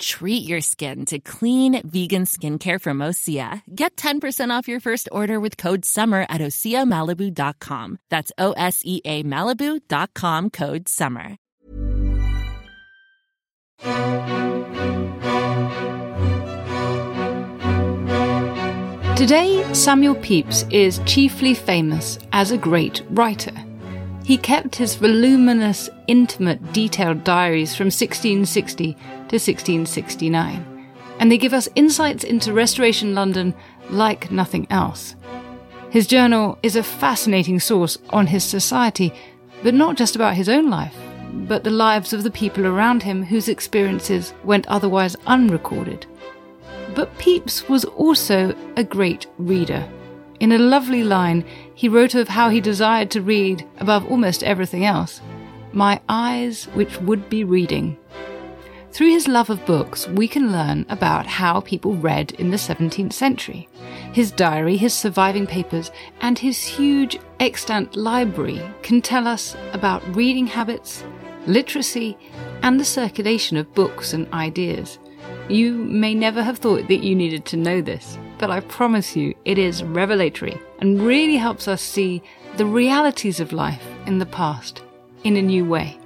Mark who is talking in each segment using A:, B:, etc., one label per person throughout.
A: Treat your skin to clean vegan skincare from Osea. Get 10% off your first order with code SUMMER at OseaMalibu.com. That's O S E A Malibu.com code SUMMER.
B: Today, Samuel Pepys is chiefly famous as a great writer. He kept his voluminous, intimate, detailed diaries from 1660 to 1669, and they give us insights into Restoration London like nothing else. His journal is a fascinating source on his society, but not just about his own life, but the lives of the people around him whose experiences went otherwise unrecorded. But Pepys was also a great reader. In a lovely line, he wrote of how he desired to read, above almost everything else, my eyes which would be reading. Through his love of books, we can learn about how people read in the 17th century. His diary, his surviving papers, and his huge extant library can tell us about reading habits, literacy, and the circulation of books and ideas. You may never have thought that you needed to know this, but I promise you it is revelatory and really helps us see the realities of life in the past in a new way.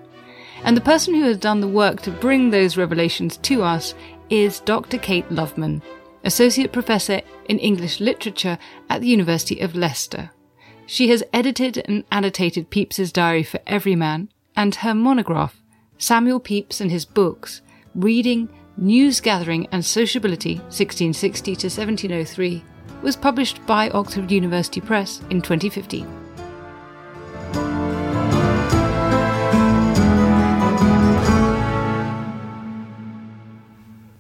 B: And the person who has done the work to bring those revelations to us is Dr. Kate Loveman, Associate Professor in English Literature at the University of Leicester. She has edited and annotated Pepys's diary for Everyman, and her monograph, Samuel Pepys and His Books, Reading, News Gathering and Sociability 1660 to 1703, was published by Oxford University Press in 2015.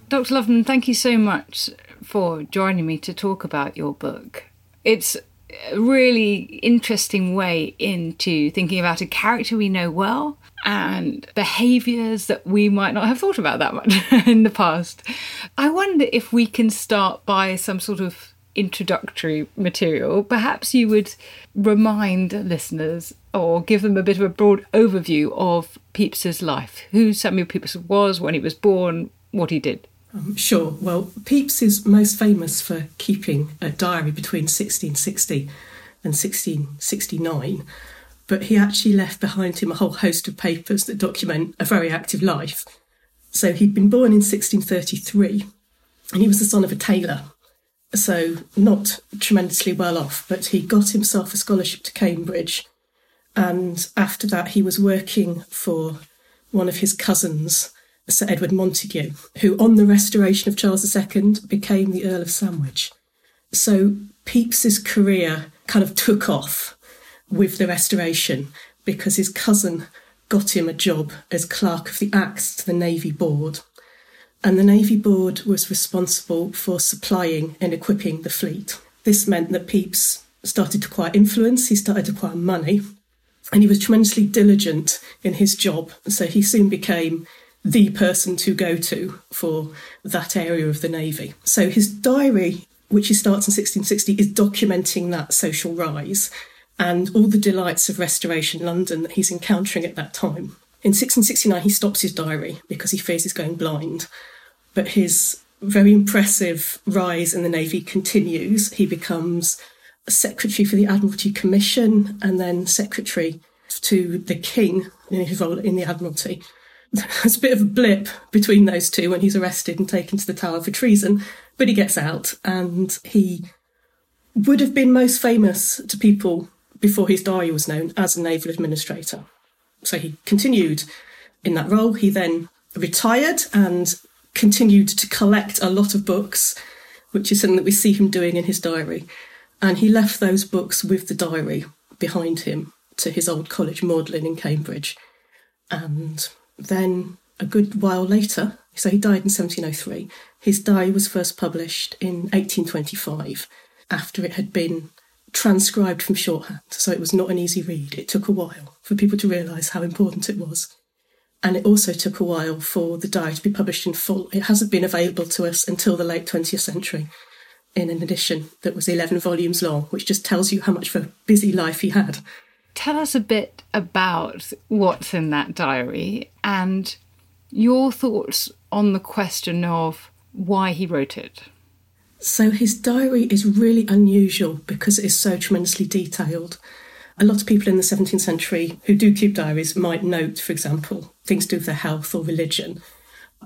B: Dr. Loveman, thank you so much for joining me to talk about your book. It's really interesting way into thinking about a character we know well and behaviors that we might not have thought about that much in the past. I wonder if we can start by some sort of introductory material. Perhaps you would remind listeners or give them a bit of a broad overview of Pepys's life, who Samuel Pepys was, when he was born, what he did.
C: Um, sure. Well, Pepys is most famous for keeping a diary between 1660 and 1669, but he actually left behind him a whole host of papers that document a very active life. So he'd been born in 1633 and he was the son of a tailor, so not tremendously well off, but he got himself a scholarship to Cambridge. And after that, he was working for one of his cousins Sir Edward Montagu, who, on the restoration of Charles II, became the Earl of Sandwich. So Pepys's career kind of took off with the restoration because his cousin got him a job as clerk of the acts to the Navy Board. And the Navy Board was responsible for supplying and equipping the fleet. This meant that Pepys started to acquire influence, he started to acquire money, and he was tremendously diligent in his job. So he soon became the person to go to for that area of the Navy. So his diary, which he starts in 1660, is documenting that social rise and all the delights of Restoration London that he's encountering at that time. In 1669, he stops his diary because he fears he's going blind, but his very impressive rise in the Navy continues. He becomes secretary for the Admiralty Commission and then secretary to the King in his role in the Admiralty there's a bit of a blip between those two when he's arrested and taken to the Tower for treason, but he gets out and he would have been most famous to people before his diary was known as a naval administrator. So he continued in that role. He then retired and continued to collect a lot of books, which is something that we see him doing in his diary. And he left those books with the diary behind him to his old college, Magdalene in Cambridge. And then a good while later, so he died in 1703, his diary was first published in 1825 after it had been transcribed from shorthand. So it was not an easy read. It took a while for people to realise how important it was. And it also took a while for the diary to be published in full. It hasn't been available to us until the late 20th century in an edition that was 11 volumes long, which just tells you how much of a busy life he had.
B: Tell us a bit about what's in that diary and your thoughts on the question of why he wrote it.
C: So, his diary is really unusual because it is so tremendously detailed. A lot of people in the 17th century who do keep diaries might note, for example, things to do with their health or religion.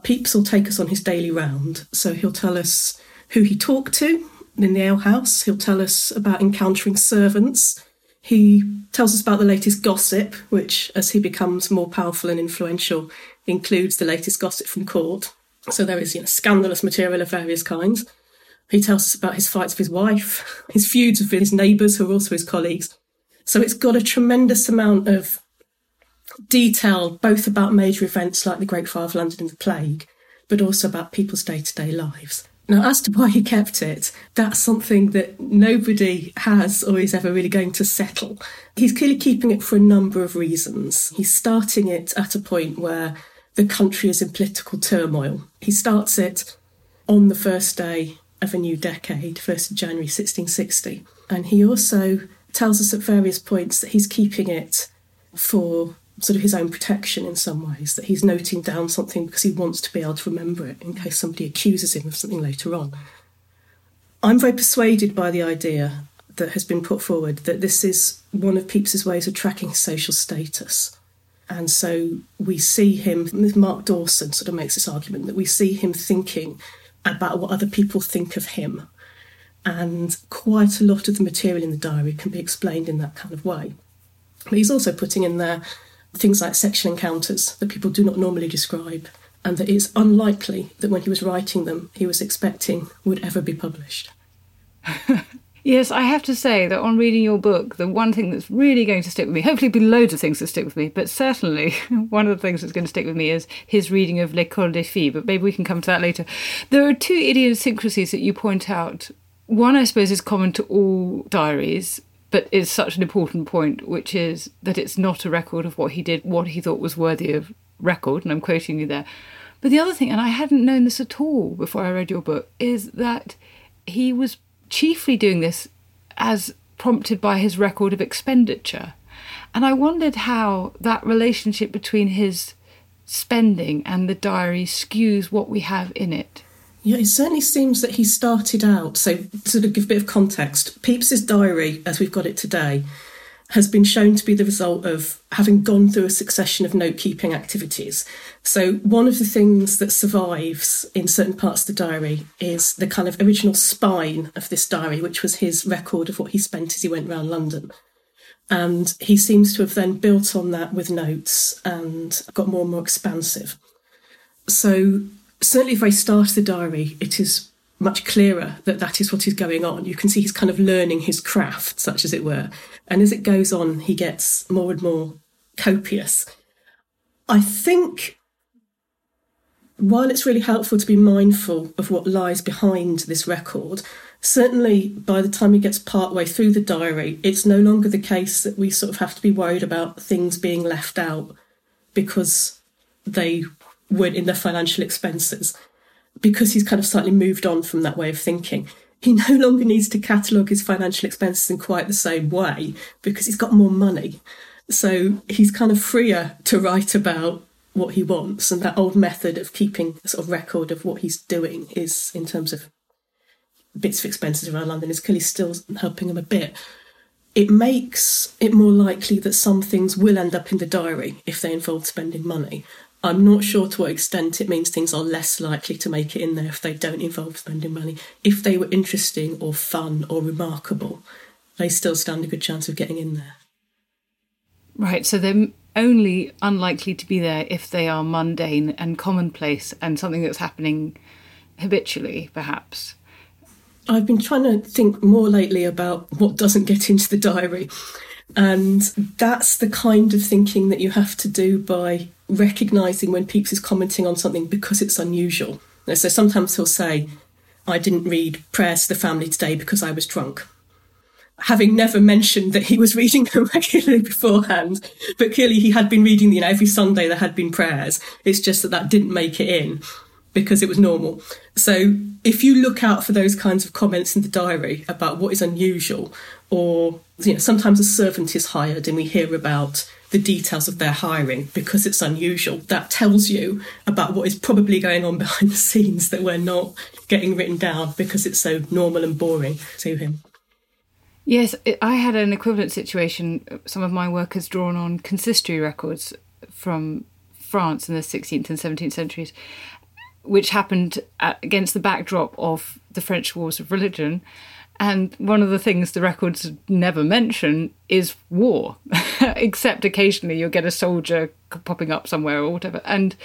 C: Pepys will take us on his daily round, so he'll tell us who he talked to in the alehouse, he'll tell us about encountering servants, he tells us about the latest gossip, which, as he becomes more powerful and influential, includes the latest gossip from court. So there is you know, scandalous material of various kinds. He tells us about his fights with his wife, his feuds with his neighbours, who are also his colleagues. So it's got a tremendous amount of detail, both about major events like the Great Fire of London and the Plague, but also about people's day to day lives. Now, as to why he kept it, that's something that nobody has or is ever really going to settle. He's clearly keeping it for a number of reasons. He's starting it at a point where the country is in political turmoil. He starts it on the first day of a new decade, 1st of January 1660. And he also tells us at various points that he's keeping it for sort of his own protection in some ways, that he's noting down something because he wants to be able to remember it in case somebody accuses him of something later on. I'm very persuaded by the idea that has been put forward that this is one of Pepys's ways of tracking his social status. And so we see him, Mark Dawson sort of makes this argument that we see him thinking about what other people think of him. And quite a lot of the material in the diary can be explained in that kind of way. But he's also putting in there things like sexual encounters that people do not normally describe, and that it's unlikely that when he was writing them, he was expecting would ever be published.
B: yes, I have to say that on reading your book, the one thing that's really going to stick with me, hopefully, be loads of things that stick with me, but certainly one of the things that's going to stick with me is his reading of L'École des Filles, but maybe we can come to that later. There are two idiosyncrasies that you point out. One, I suppose, is common to all diaries, but is such an important point, which is that it's not a record of what he did, what he thought was worthy of record, and I'm quoting you there. But the other thing, and I hadn't known this at all before I read your book, is that he was chiefly doing this as prompted by his record of expenditure. And I wondered how that relationship between his spending and the diary skews what we have in it.
C: Yeah, it certainly seems that he started out. So, to sort of give a bit of context, Pepys's diary, as we've got it today, has been shown to be the result of having gone through a succession of note keeping activities. So, one of the things that survives in certain parts of the diary is the kind of original spine of this diary, which was his record of what he spent as he went around London. And he seems to have then built on that with notes and got more and more expansive. So, certainly if I start the diary, it is much clearer that that is what is going on. You can see he's kind of learning his craft, such as it were. And as it goes on, he gets more and more copious. I think while it's really helpful to be mindful of what lies behind this record, certainly by the time he gets partway through the diary, it's no longer the case that we sort of have to be worried about things being left out because they would in the financial expenses because he's kind of slightly moved on from that way of thinking. He no longer needs to catalogue his financial expenses in quite the same way because he's got more money. So he's kind of freer to write about what he wants. And that old method of keeping a sort of record of what he's doing is, in terms of bits of expenses around London, is clearly still helping him a bit. It makes it more likely that some things will end up in the diary if they involve spending money. I'm not sure to what extent it means things are less likely to make it in there if they don't involve spending money. If they were interesting or fun or remarkable, they still stand a good chance of getting in there.
B: Right, so they're only unlikely to be there if they are mundane and commonplace and something that's happening habitually, perhaps.
C: I've been trying to think more lately about what doesn't get into the diary. And that's the kind of thinking that you have to do by recognizing when Pepys is commenting on something because it's unusual. So sometimes he'll say, I didn't read prayers to the family today because I was drunk. Having never mentioned that he was reading them regularly beforehand, but clearly he had been reading, you know, every Sunday there had been prayers. It's just that that didn't make it in because it was normal. So if you look out for those kinds of comments in the diary about what is unusual, or you know, sometimes a servant is hired and we hear about the details of their hiring because it's unusual, that tells you about what is probably going on behind the scenes that we're not getting written down because it's so normal and boring to him.
B: Yes, I had an equivalent situation. Some of my work has drawn on consistory records from France in the 16th and 17th centuries which happened against the backdrop of the French Wars of Religion. And one of the things the records never mention is war, except occasionally you'll get a soldier popping up somewhere or whatever. And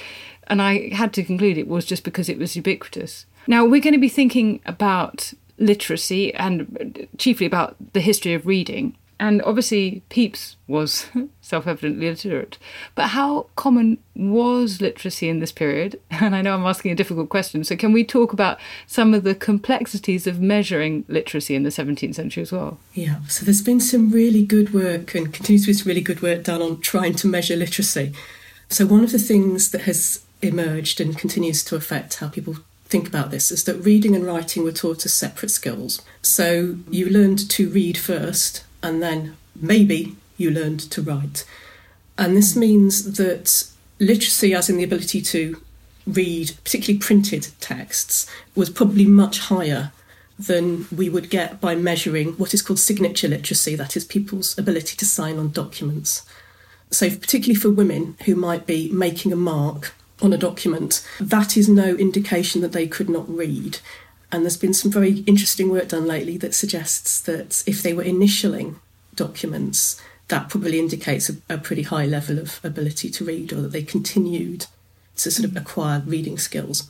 B: and I had to conclude it was just because it was ubiquitous. Now we're going to be thinking about literacy and uh, chiefly about the history of reading. And obviously, Pepys was self evidently literate. But how common was literacy in this period? And I know I'm asking a difficult question. So, can we talk about some of the complexities of measuring literacy in the 17th century as well?
C: Yeah. So, there's been some really good work and continues to be some really good work done on trying to measure literacy. So, one of the things that has emerged and continues to affect how people think about this is that reading and writing were taught as separate skills. So, you learned to read first and then maybe you learned to write. And this means that literacy, as in the ability to read, particularly printed texts, was probably much higher than we would get by measuring what is called signature literacy, that is, people's ability to sign on documents. So, particularly for women who might be making a mark on a document, that is no indication that they could not read. And there's been some very interesting work done lately that suggests that if they were initialing documents, that probably indicates a, a pretty high level of ability to read or that they continued to sort of mm. acquire reading skills.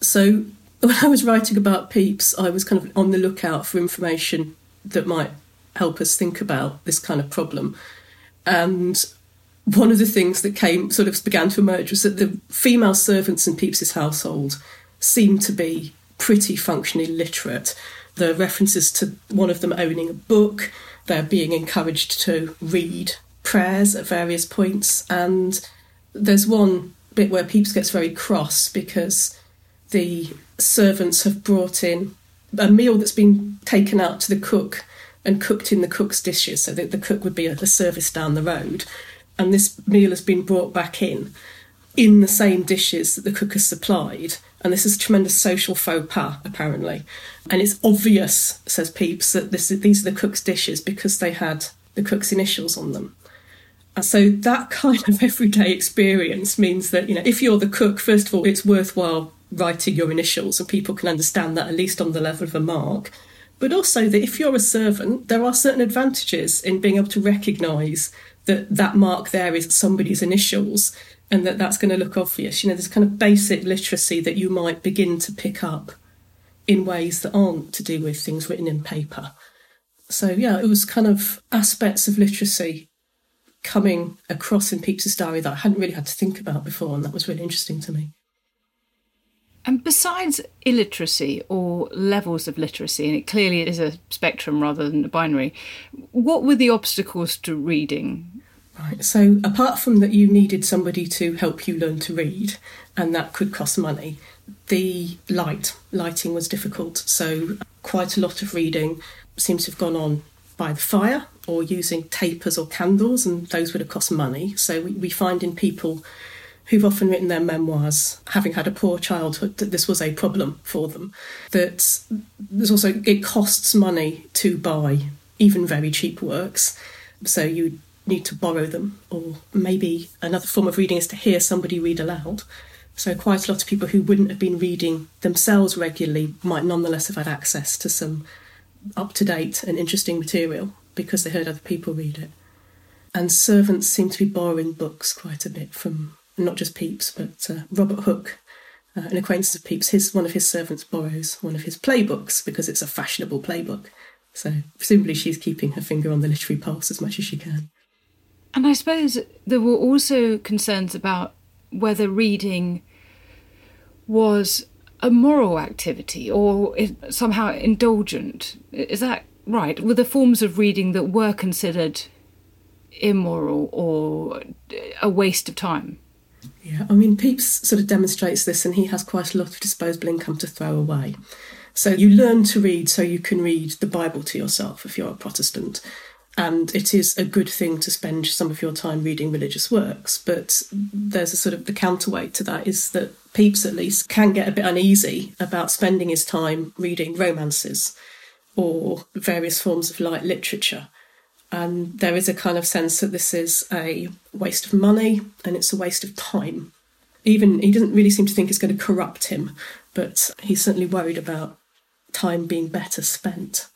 C: So when I was writing about Pepys, I was kind of on the lookout for information that might help us think about this kind of problem. And one of the things that came sort of began to emerge was that the female servants in Pepys's household seemed to be pretty functionally literate. The references to one of them owning a book, they're being encouraged to read prayers at various points, and there's one bit where Pepys gets very cross because the servants have brought in a meal that's been taken out to the cook and cooked in the cook's dishes, so that the cook would be at the service down the road, and this meal has been brought back in in the same dishes that the cook has supplied. And this is a tremendous social faux pas, apparently. And it's obvious, says Pepys, that this, these are the cook's dishes because they had the cook's initials on them. And so that kind of everyday experience means that, you know, if you're the cook, first of all, it's worthwhile writing your initials and people can understand that at least on the level of a mark. But also that if you're a servant, there are certain advantages in being able to recognise that that mark there is somebody's initials and that that's going to look obvious. You know, there's kind of basic literacy that you might begin to pick up in ways that aren't to do with things written in paper. So, yeah, it was kind of aspects of literacy coming across in Pepys's diary that I hadn't really had to think about before, and that was really interesting to me.
B: And besides illiteracy or levels of literacy, and it clearly is a spectrum rather than a binary, what were the obstacles to reading
C: Right. So, apart from that, you needed somebody to help you learn to read, and that could cost money. The light, lighting was difficult. So, quite a lot of reading seems to have gone on by the fire or using tapers or candles, and those would have cost money. So, we, we find in people who've often written their memoirs, having had a poor childhood, that this was a problem for them. That there's also, it costs money to buy even very cheap works. So, you need to borrow them, or maybe another form of reading is to hear somebody read aloud. So, quite a lot of people who wouldn't have been reading themselves regularly might nonetheless have had access to some up to date and interesting material because they heard other people read it. and servants seem to be borrowing books quite a bit from not just Pepys, but uh, Robert Hooke, uh, an acquaintance of Pepys. His one of his servants borrows one of his playbooks because it's a fashionable playbook. So presumably she's keeping her finger on the literary pulse as much as she can.
B: And I suppose there were also concerns about whether reading was a moral activity or somehow indulgent. Is that right? Were there forms of reading that were considered immoral or a waste of time?
C: Yeah, I mean, Pepys sort of demonstrates this, and he has quite a lot of disposable income to throw away. So you learn to read so you can read the Bible to yourself if you're a Protestant. And it is a good thing to spend some of your time reading religious works. But there's a sort of the counterweight to that is that Pepys at least, can get a bit uneasy about spending his time reading romances or various forms of light literature. And there is a kind of sense that this is a waste of money and it's a waste of time. Even he doesn't really seem to think it's going to corrupt him, but he's certainly worried about time being better spent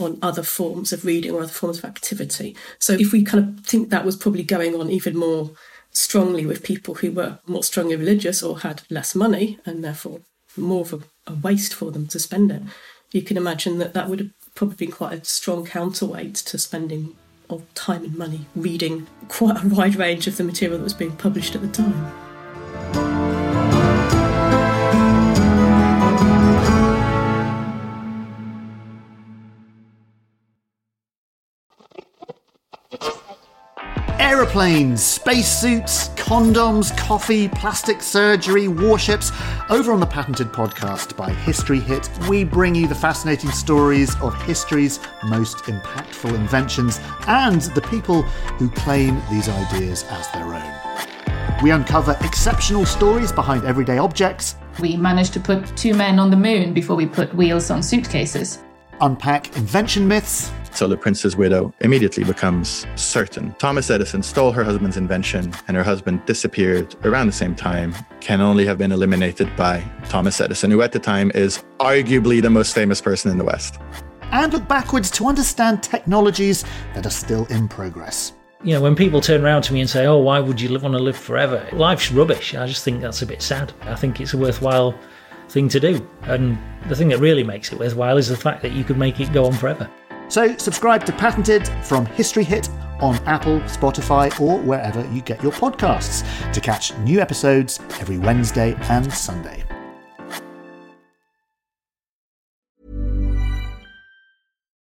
C: on other forms of reading or other forms of activity. So if we kind of think that was probably going on even more strongly with people who were more strongly religious or had less money and therefore more of a, a waste for them to spend it, you can imagine that that would have probably been quite a strong counterweight to spending of time and money reading quite a wide range of the material that was being published at the time.
D: Aeroplanes, spacesuits, condoms, coffee, plastic surgery, warships. Over on the Patented podcast by History Hit, we bring you the fascinating stories of history's most impactful inventions and the people who claim these ideas as their own. We uncover exceptional stories behind everyday objects.
E: We managed to put two men on the moon before we put wheels on suitcases.
D: Unpack invention myths
F: so Le Prince's widow immediately becomes certain. Thomas Edison stole her husband's invention, and her husband disappeared around the same time, can only have been eliminated by Thomas Edison, who at the time is arguably the most famous person in the West.
D: And look backwards to understand technologies that are still in progress.
G: You know, when people turn around to me and say, Oh, why would you live, want to live forever? Life's rubbish. I just think that's a bit sad. I think it's a worthwhile thing to do. And the thing that really makes it worthwhile is the fact that you could make it go on forever.
D: So subscribe to Patented from History Hit on Apple, Spotify, or wherever you get your podcasts to catch new episodes every Wednesday and Sunday.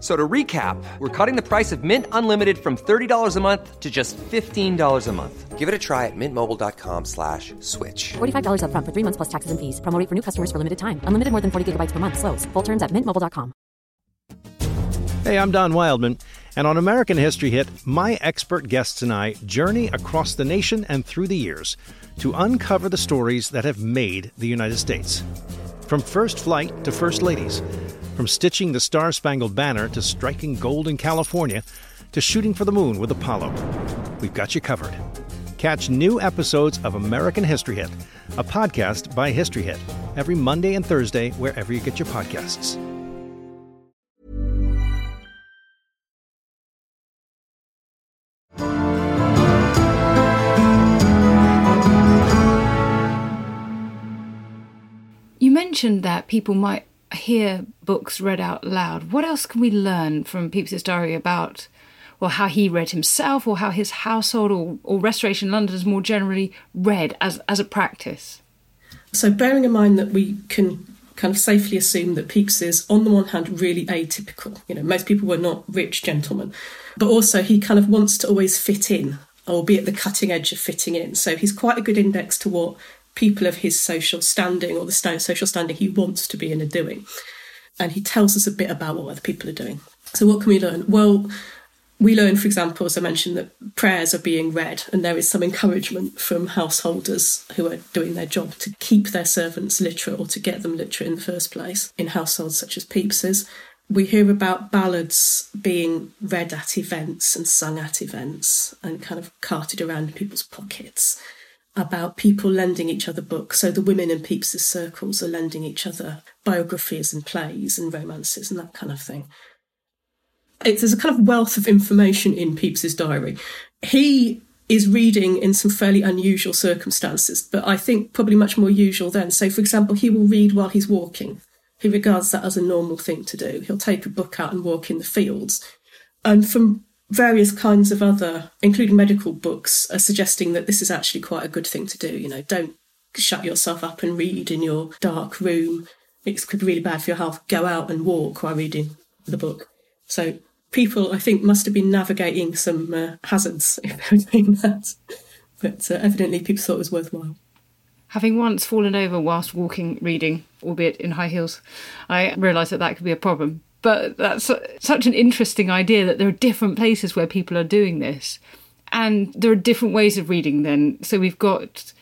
H: So to recap, we're cutting the price of Mint Unlimited from $30 a month to just $15 a month. Give it a try at mintmobile.com slash switch.
I: $45 up front for three months plus taxes and fees. Promo for new customers for limited time. Unlimited more than 40 gigabytes per month. Slows. Full terms at mintmobile.com.
J: Hey, I'm Don Wildman. And on American History Hit, my expert guests and I journey across the nation and through the years to uncover the stories that have made the United States. From first flight to first ladies, from stitching the Star Spangled Banner to striking gold in California to shooting for the moon with Apollo, we've got you covered. Catch new episodes of American History Hit, a podcast by History Hit, every Monday and Thursday wherever you get your podcasts.
B: You mentioned that people might hear books read out loud. What else can we learn from Pepys's diary about, well, how he read himself, or how his household or, or Restoration Londoners more generally read as as a practice?
C: So, bearing in mind that we can kind of safely assume that Pepys is, on the one hand, really atypical. You know, most people were not rich gentlemen, but also he kind of wants to always fit in or be at the cutting edge of fitting in. So he's quite a good index to what people of his social standing or the social standing he wants to be in are doing. And he tells us a bit about what other people are doing. So, what can we learn? Well, we learn, for example, as I mentioned, that prayers are being read, and there is some encouragement from householders who are doing their job to keep their servants literate or to get them literate in the first place in households such as Pepys's. We hear about ballads being read at events and sung at events and kind of carted around in people's pockets. About people lending each other books. So the women in Pepys's circles are lending each other biographies and plays and romances and that kind of thing. There's a kind of wealth of information in Pepys's diary. He is reading in some fairly unusual circumstances, but I think probably much more usual then. So, for example, he will read while he's walking. He regards that as a normal thing to do. He'll take a book out and walk in the fields. And from various kinds of other, including medical books, are suggesting that this is actually quite a good thing to do. You know, don't shut yourself up and read in your dark room. It could be really bad for your health. Go out and walk while reading the book. So people, I think, must have been navigating some uh, hazards if they were doing that. But uh, evidently, people thought it was worthwhile.
B: Having once fallen over whilst walking, reading, albeit in high heels, I realised that that could be a problem. But that's such an interesting idea that there are different places where people are doing this. And there are different ways of reading then. So we've got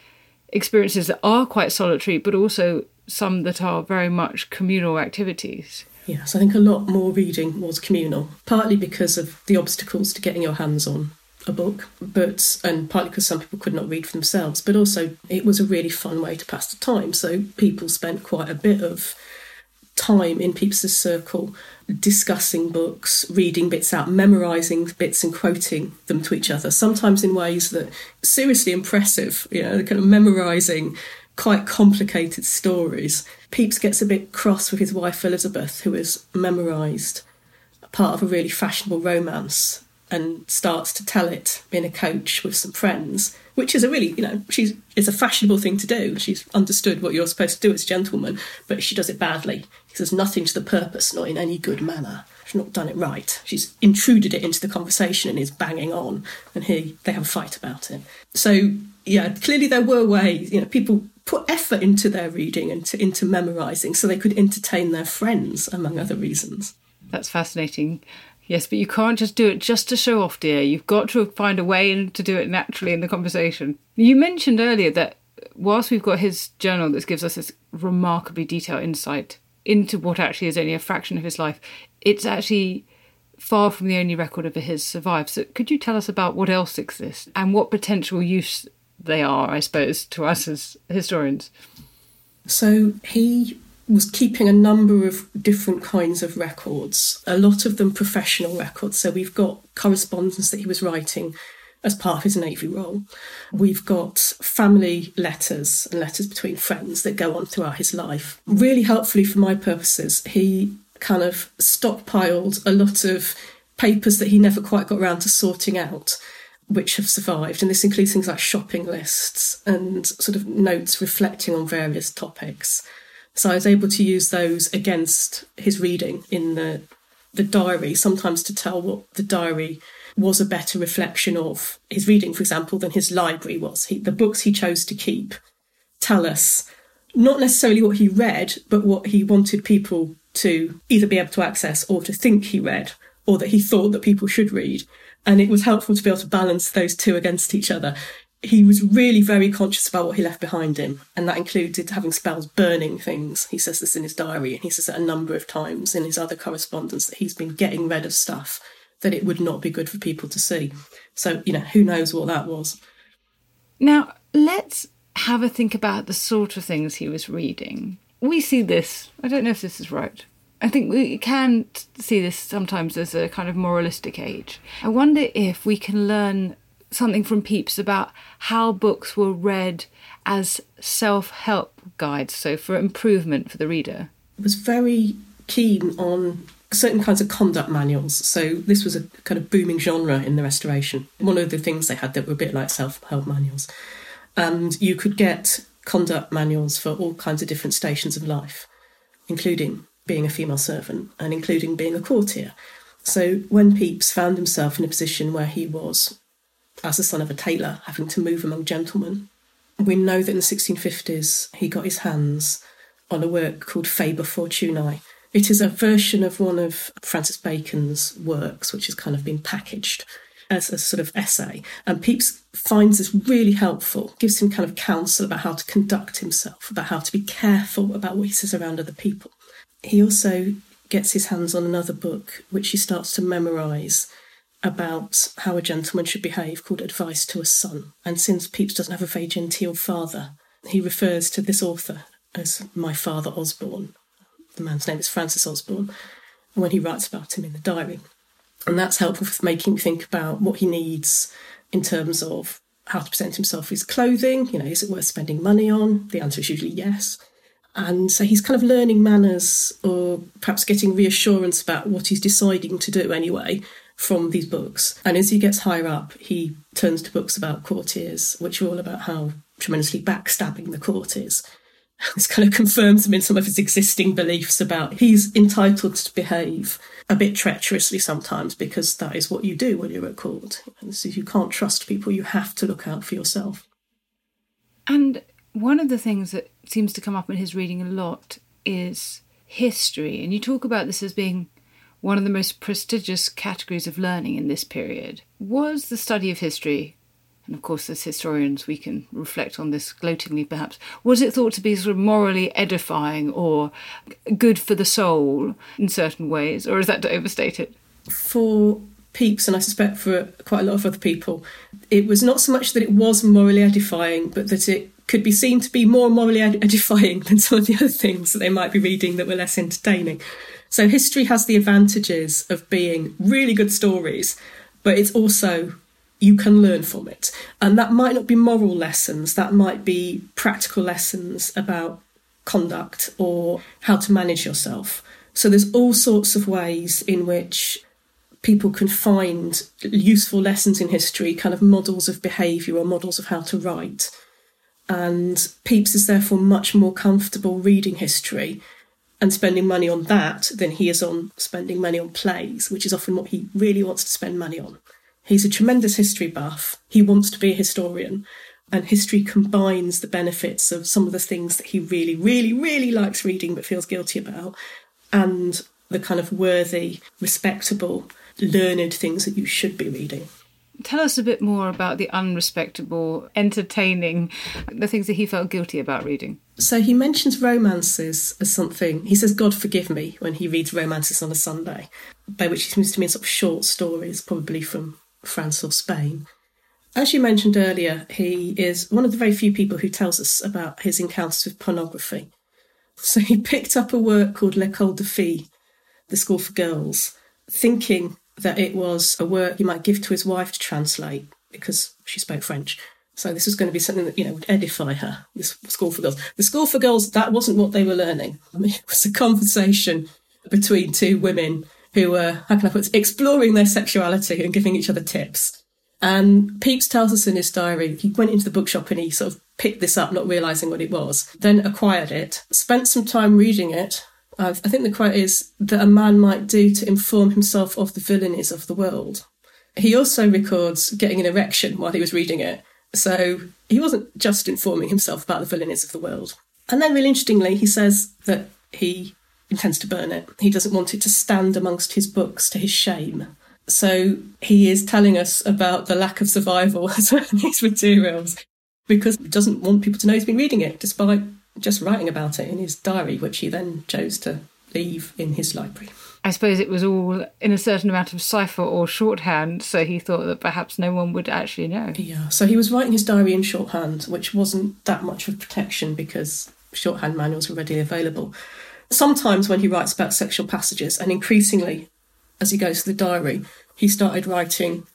B: experiences that are quite solitary, but also some that are very much communal activities.
C: Yes, I think a lot more reading was communal, partly because of the obstacles to getting your hands on a book, but and partly because some people could not read for themselves, but also it was a really fun way to pass the time. So people spent quite a bit of time in Pepys's circle discussing books, reading bits out, memorizing bits and quoting them to each other, sometimes in ways that seriously impressive, you know, kind of memorizing quite complicated stories. Pepys gets a bit cross with his wife Elizabeth, who has memorised part of a really fashionable romance and starts to tell it in a coach with some friends, which is a really, you know, she's it's a fashionable thing to do. She's understood what you're supposed to do as a gentleman, but she does it badly. There's nothing to the purpose, not in any good manner. She's not done it right. She's intruded it into the conversation and is banging on, and here they have a fight about it. So yeah, clearly there were ways, you know, people put effort into their reading and to, into memorising so they could entertain their friends, among other reasons.
B: That's fascinating. Yes, but you can't just do it just to show off, dear. You've got to find a way to do it naturally in the conversation. You mentioned earlier that whilst we've got his journal that gives us this remarkably detailed insight into what actually is only a fraction of his life, it's actually far from the only record of his survives. So could you tell us about what else exists and what potential use they are, I suppose, to us as historians?
C: So he was keeping a number of different kinds of records, a lot of them professional records. So we've got correspondence that he was writing as part of his Navy role. We've got family letters and letters between friends that go on throughout his life. Really helpfully for my purposes, he kind of stockpiled a lot of papers that he never quite got around to sorting out which have survived. And this includes things like shopping lists and sort of notes reflecting on various topics. So I was able to use those against his reading in the the diary, sometimes to tell what the diary was a better reflection of his reading, for example, than his library was. He, the books he chose to keep tell us not necessarily what he read, but what he wanted people to either be able to access or to think he read, or that he thought that people should read. And it was helpful to be able to balance those two against each other he was really very conscious about what he left behind him, and that included having spells burning things. He says this in his diary, and he says it a number of times in his other correspondence that he's been getting rid of stuff that it would not be good for people to see. So, you know, who knows what that was.
B: Now, let's have a think about the sort of things he was reading. We see this, I don't know if this is right. I think we can see this sometimes as a kind of moralistic age. I wonder if we can learn something from Pepys about how books were read as self help guides, so for improvement for the reader.
C: Was very keen on certain kinds of conduct manuals. So this was a kind of booming genre in the Restoration. One of the things they had that were a bit like self help manuals. And you could get conduct manuals for all kinds of different stations of life, including being a female servant and including being a courtier. So when Pepys found himself in a position where he was as the son of a tailor, having to move among gentlemen. We know that in the 1650s he got his hands on a work called Faber Fortunae. It is a version of one of Francis Bacon's works, which has kind of been packaged as a sort of essay. And Pepys finds this really helpful, gives him kind of counsel about how to conduct himself, about how to be careful about what he says around other people. He also gets his hands on another book, which he starts to memorise about how a gentleman should behave, called Advice to a Son. And since Pepys doesn't have a very genteel father, he refers to this author as my father Osborne. The man's name is Francis Osborne, when he writes about him in the diary. And that's helpful for making me think about what he needs in terms of how to present himself, his clothing, you know, is it worth spending money on? The answer is usually yes. And so he's kind of learning manners or perhaps getting reassurance about what he's deciding to do anyway from these books. And as he gets higher up, he turns to books about courtiers, which are all about how tremendously backstabbing the court is. This kind of confirms him in some of his existing beliefs about he's entitled to behave a bit treacherously sometimes because that is what you do when you're at court. And so you can't trust people, you have to look out for yourself.
B: And one of the things that seems to come up in his reading a lot is history. And you talk about this as being one of the most prestigious categories of learning in this period. Was the study of history, and of course, as historians, we can reflect on this gloatingly perhaps, was it thought to be sort of morally edifying or good for the soul in certain ways, or is that to overstate it?
C: For Pepys, and I suspect for quite a lot of other people, it was not so much that it was morally edifying, but that it could be seen to be more morally edifying than some of the other things that they might be reading that were less entertaining. So history has the advantages of being really good stories, but it's also you can learn from it. And that might not be moral lessons, that might be practical lessons about conduct or how to manage yourself. So there's all sorts of ways in which people can find useful lessons in history, kind of models of behaviour or models of how to write. And Pepys is therefore much more comfortable reading history and spending money on that than he is on spending money on plays, which is often what he really wants to spend money on. He's a tremendous history buff. He wants to be a historian. And history combines the benefits of some of the things that he really, really, really likes reading but feels guilty about, and the kind of worthy, respectable, learned things that you should be reading.
B: Tell us a bit more about the unrespectable, entertaining, the things that he felt guilty about reading.
C: So he mentions romances as something. He says, God forgive me, when he reads romances on a Sunday, by which he seems to mean sort of short stories, probably from France or Spain. As you mentioned earlier, he is one of the very few people who tells us about his encounters with pornography. So he picked up a work called L'École de Filles, the school for girls, thinking that it was a work he might give to his wife to translate because she spoke French. So this was going to be something that you know would edify her. This school for girls. The school for girls that wasn't what they were learning. I mean, it was a conversation between two women who were how can I put it, exploring their sexuality and giving each other tips. And Pepys tells us in his diary he went into the bookshop and he sort of picked this up, not realizing what it was. Then acquired it, spent some time reading it, I think the quote is that a man might do to inform himself of the villainies of the world. He also records getting an erection while he was reading it. So he wasn't just informing himself about the villainies of the world. And then, really interestingly, he says that he intends to burn it. He doesn't want it to stand amongst his books to his shame. So he is telling us about the lack of survival in these materials because he doesn't want people to know he's been reading it, despite just writing about it in his diary, which he then chose to leave in his library.
B: I suppose it was all in a certain amount of cipher or shorthand, so he thought that perhaps no one would actually know.
C: Yeah, so he was writing his diary in shorthand, which wasn't that much of protection because shorthand manuals were readily available. Sometimes when he writes about sexual passages, and increasingly as he goes to the diary, he started writing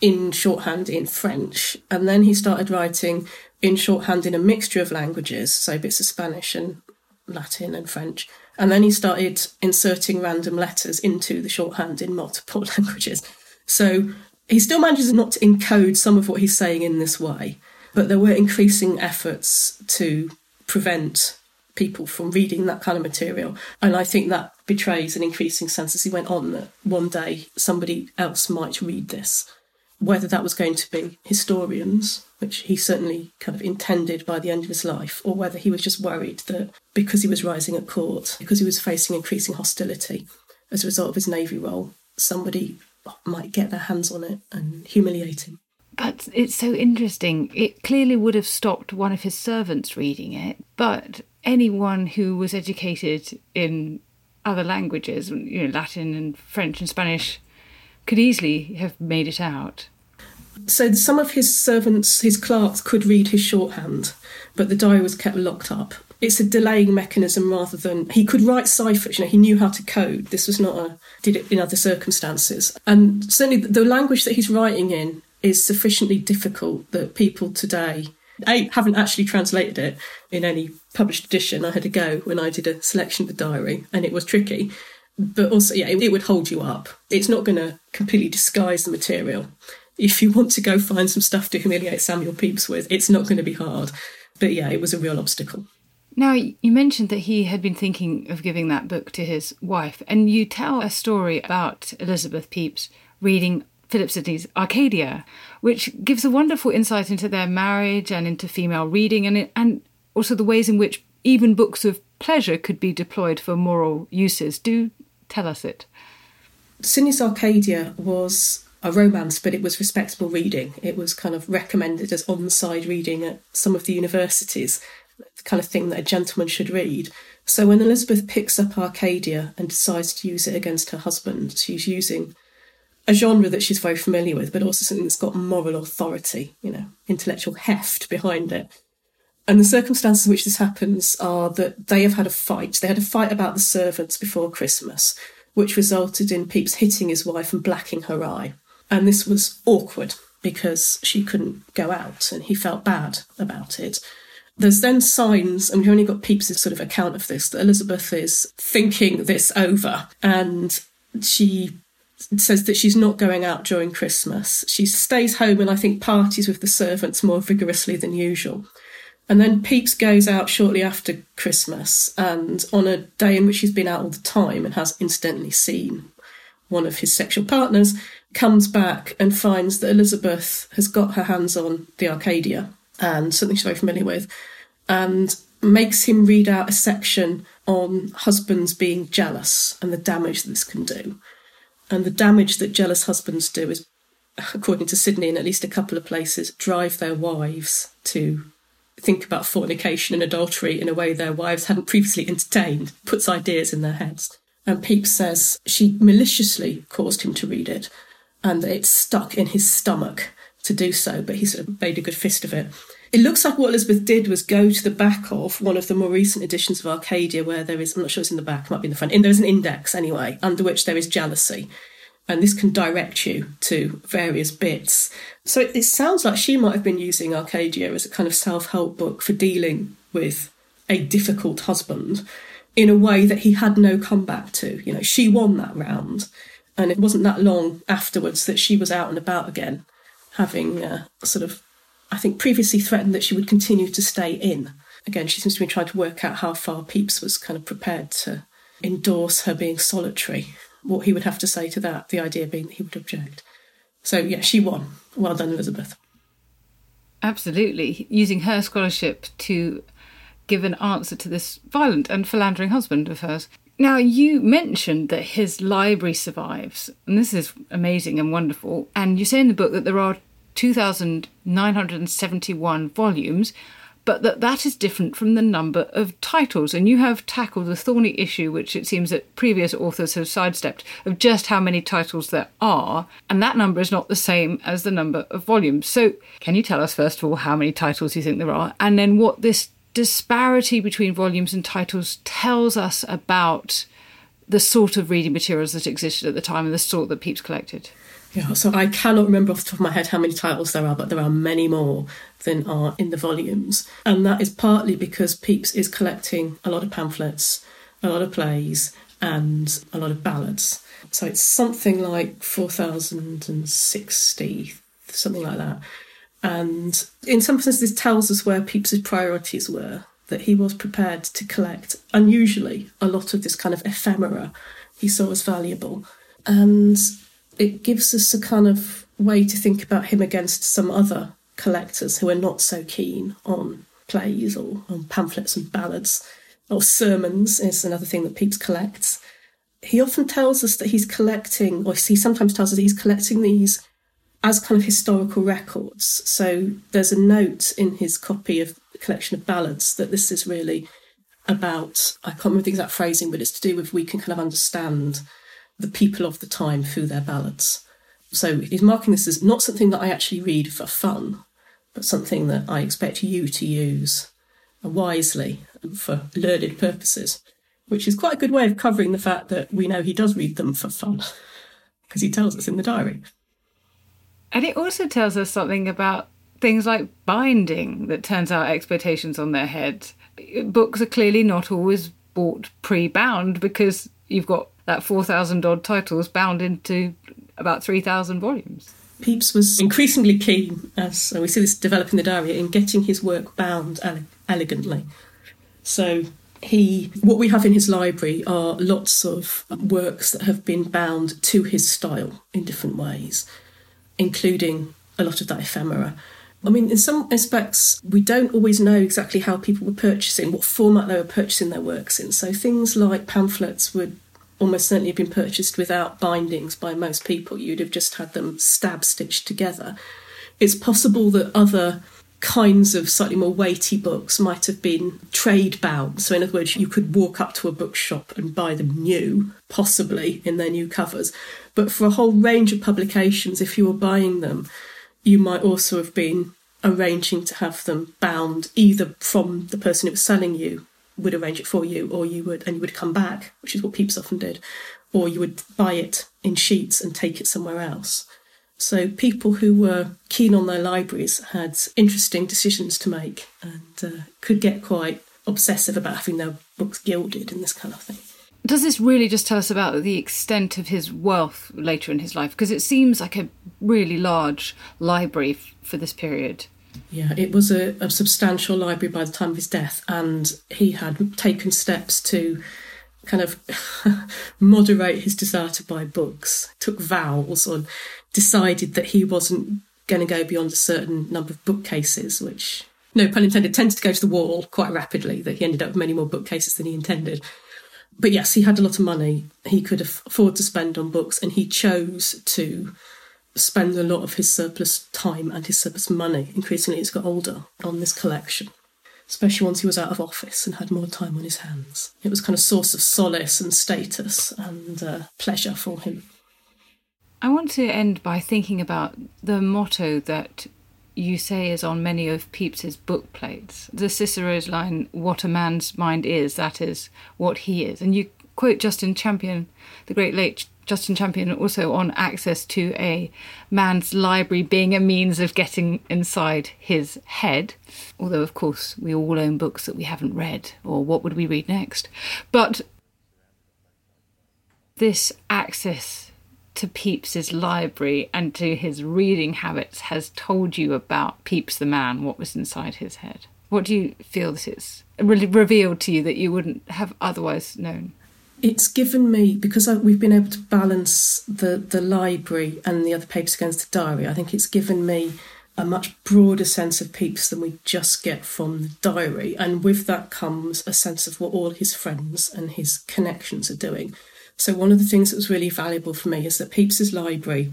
C: in shorthand in French, and then he started writing in shorthand in a mixture of languages, so bits of Spanish and Latin and French. And then he started inserting random letters into the shorthand in multiple languages. So he still manages not to encode some of what he's saying in this way, but there were increasing efforts to prevent people from reading that kind of material. And I think that betrays an increasing sense as he went on that one day somebody else might read this whether that was going to be historians, which he certainly kind of intended by the end of his life, or whether he was just worried that because he was rising at court, because he was facing increasing hostility as a result of his navy role, somebody might get their hands on it and humiliate him.
B: But it's so interesting. It clearly would have stopped one of his servants reading it, but anyone who was educated in other languages, you know, Latin and French and Spanish, could easily have made it out.
C: So some of his servants, his clerks, could read his shorthand, but the diary was kept locked up. It's a delaying mechanism rather than he could write ciphers. You know, he knew how to code. This was not a did it in other circumstances. And certainly, the language that he's writing in is sufficiently difficult that people today I haven't actually translated it in any published edition. I had to go when I did a selection of the diary, and it was tricky. But also, yeah, it, it would hold you up. It's not going to completely disguise the material. If you want to go find some stuff to humiliate Samuel Pepys with, it's not going to be hard. But yeah, it was a real obstacle.
B: Now, you mentioned that he had been thinking of giving that book to his wife, and you tell a story about Elizabeth Pepys reading Philip Sidney's Arcadia, which gives a wonderful insight into their marriage and into female reading, and, and also the ways in which even books of pleasure could be deployed for moral uses. Do tell us it.
C: Sidney's Arcadia was a romance, but it was respectable reading. It was kind of recommended as on side reading at some of the universities, the kind of thing that a gentleman should read. So when Elizabeth picks up Arcadia and decides to use it against her husband, she's using a genre that she's very familiar with, but also something that's got moral authority, you know, intellectual heft behind it. And the circumstances in which this happens are that they have had a fight. They had a fight about the servants before Christmas, which resulted in Pepys hitting his wife and blacking her eye. And this was awkward because she couldn't go out and he felt bad about it. There's then signs, and we've only got Pepys's sort of account of this, that Elizabeth is thinking this over and she says that she's not going out during Christmas. She stays home and I think parties with the servants more vigorously than usual. And then Pepys goes out shortly after Christmas and on a day in which he's been out all the time and has incidentally seen one of his sexual partners, comes back and finds that Elizabeth has got her hands on the Arcadia and something she's very familiar with, and makes him read out a section on husbands being jealous and the damage this can do. And the damage that jealous husbands do is, according to Sidney, in at least a couple of places, drive their wives to think about fornication and adultery in a way their wives hadn't previously entertained, puts ideas in their heads. And Pepys says she maliciously caused him to read it and it stuck in his stomach to do so, but he sort of made a good fist of it. It looks like what Elizabeth did was go to the back of one of the more recent editions of Arcadia, where there is, I'm not sure it's in the back, might be in the front, and there's an index anyway, under which there is jealousy. And this can direct you to various bits. So it, it sounds like she might have been using Arcadia as a kind of self help book for dealing with a difficult husband in a way that he had no comeback to. You know, she won that round. And it wasn't that long afterwards that she was out and about again, having uh, sort of I think, previously threatened that she would continue to stay in. Again, she seems to be trying to work out how far Pepys was kind of prepared to endorse her being solitary, what he would have to say to that, the idea being that he would object. So, yeah, she won. Well done, Elizabeth.
B: Absolutely. Using her scholarship to give an answer to this violent and philandering husband of hers. Now, you mentioned that his library survives, and this is amazing and wonderful. And you say in the book that there are 2,971 volumes, but that that is different from the number of titles. And you have tackled the thorny issue, which it seems that previous authors have sidestepped, of just how many titles there are. And that number is not the same as the number of volumes. So, can you tell us, first of all, how many titles you think there are? And then what this disparity between volumes and titles tells us about the sort of reading materials that existed at the time and the sort that Pepys collected?
C: Yeah, so I cannot remember off the top of my head how many titles there are, but there are many more than are in the volumes. And that is partly because Pepys is collecting a lot of pamphlets, a lot of plays, and a lot of ballads. So it's something like 4,060, something like that. And in some sense, this tells us where Pepys's priorities were, that he was prepared to collect, unusually, a lot of this kind of ephemera he saw as valuable. And it gives us a kind of way to think about him against some other collectors who are not so keen on plays or on pamphlets and ballads or sermons is another thing that Pepys collects. He often tells us that he's collecting, or he sometimes tells us that he's collecting these as kind of historical records. So there's a note in his copy of the collection of ballads that this is really about, I can't remember the exact phrasing, but it's to do with we can kind of understand the people of the time through their ballads. So he's marking this as not something that I actually read for fun, but something that I expect you to use wisely for learned purposes, which is quite a good way of covering the fact that we know he does read them for fun, because he tells us in the diary.
B: And it also tells us something about things like binding that turns out expectations on their head. Books are clearly not always bought pre bound because you've got that 4,000 odd titles bound into about 3,000 volumes.
C: Pepys was increasingly keen, as we see this develop in the diary, in getting his work bound ele- elegantly. So he, what we have in his library are lots of works that have been bound to his style in different ways, including a lot of that ephemera. I mean, in some aspects, we don't always know exactly how people were purchasing, what format they were purchasing their works in. So things like pamphlets would almost certainly have been purchased without bindings by most people. You'd have just had them stab stitched together. It's possible that other kinds of slightly more weighty books might have been trade bound. So, in other words, you could walk up to a bookshop and buy them new, possibly in their new covers. But for a whole range of publications, if you were buying them, you might also have been arranging to have them bound either from the person who was selling you would arrange it for you, or you would, and you would come back, which is what Pepys often did, or you would buy it in sheets and take it somewhere else. So people who were keen on their libraries had interesting decisions to make and uh, could get quite obsessive about having their books gilded and this kind of thing.
B: Does this really just tell us about the extent of his wealth later in his life? Because it seems like a really large library f- for this period.
C: Yeah, it was a, a, substantial library by the time of his death, and he had taken steps to kind of moderate his desire to buy books, took vows, or decided that he wasn't going to go beyond a certain number of bookcases, which, no pun intended, tended to go to the wall quite rapidly, that he ended up with many more bookcases than he intended. But yes, he had a lot of money he could afford to spend on books, and he chose to spend a lot of his surplus time and his surplus money, increasingly as he got older, on this collection. Especially once he was out of office and had more time on his hands. It was kind of source of solace and status and uh, pleasure for him.
B: I want to end by thinking about the motto that you say is on many of Pepys's book plates. The Cicero's line, What a man's mind is, that is what he is. And you quote Justin Champion, the great late Justin Champion also on access to a man's library being a means of getting inside his head. Although, of course, we all own books that we haven't read, or what would we read next? But this access to Pepys's library and to his reading habits has told you about Pepys the man, what was inside his head. What do you feel that it's revealed to you that you wouldn't have otherwise known?
C: It's given me because I, we've been able to balance the the library and the other papers against the diary. I think it's given me a much broader sense of Pepys than we just get from the diary, and with that comes a sense of what all his friends and his connections are doing. So one of the things that was really valuable for me is that Pepys's library,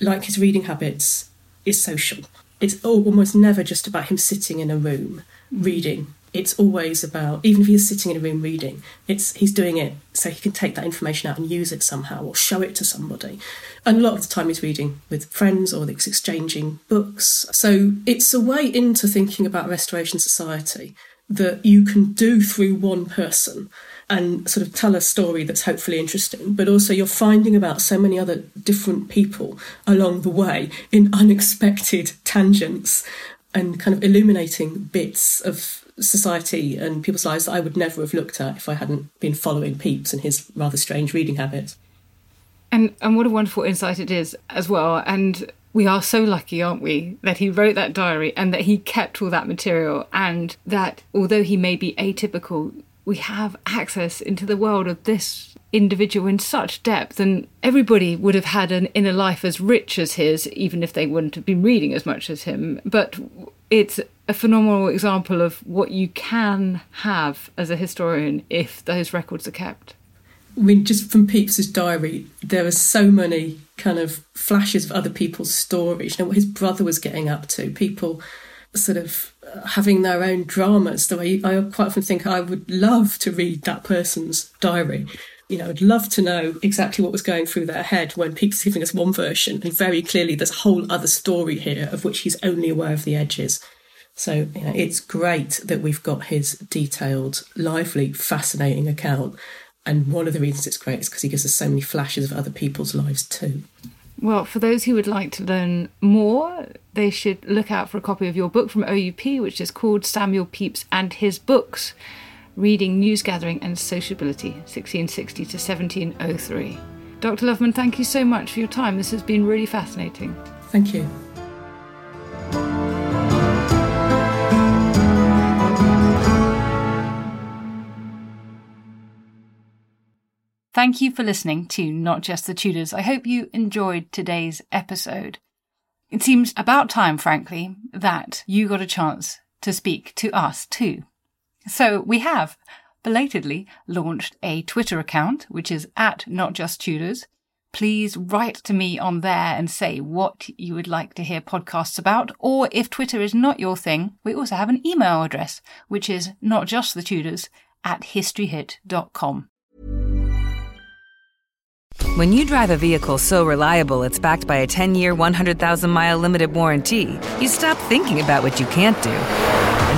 C: like his reading habits, is social. It's almost never just about him sitting in a room reading it's always about even if he's sitting in a room reading it's he's doing it so he can take that information out and use it somehow or show it to somebody. And a lot of the time he's reading with friends or he's exchanging books. So it's a way into thinking about restoration society that you can do through one person and sort of tell a story that's hopefully interesting, but also you're finding about so many other different people along the way in unexpected tangents and kind of illuminating bits of society and people's lives that I would never have looked at if I hadn't been following Pepys and his rather strange reading habits.
B: And and what a wonderful insight it is as well. And we are so lucky, aren't we, that he wrote that diary and that he kept all that material and that although he may be atypical, we have access into the world of this individual in such depth and everybody would have had an inner life as rich as his even if they wouldn't have been reading as much as him but it's a phenomenal example of what you can have as a historian if those records are kept.
C: I mean, just from Pepys's diary, there are so many kind of flashes of other people's stories. You know what his brother was getting up to. People sort of having their own dramas. The way I quite often think I would love to read that person's diary. You know, I'd love to know exactly what was going through their head when Pepys giving us one version, and very clearly there's a whole other story here of which he's only aware of the edges. So you know, it's great that we've got his detailed, lively, fascinating account. And one of the reasons it's great is because he gives us so many flashes of other people's lives too.
B: Well, for those who would like to learn more, they should look out for a copy of your book from OUP, which is called Samuel Pepys and His Books Reading, News Gathering and Sociability, 1660 to 1703. Dr. Loveman, thank you so much for your time. This has been really fascinating.
C: Thank you.
B: Thank you for listening to Not Just the Tudors. I hope you enjoyed today's episode. It seems about time, frankly, that you got a chance to speak to us too. So we have belatedly launched a Twitter account, which is at Not Just Tudors. Please write to me on there and say what you would like to hear podcasts about. Or if Twitter is not your thing, we also have an email address, which is not just the notjustthetudors at historyhit.com.
K: When you drive a vehicle so reliable it's backed by a 10 year, 100,000 mile limited warranty, you stop thinking about what you can't do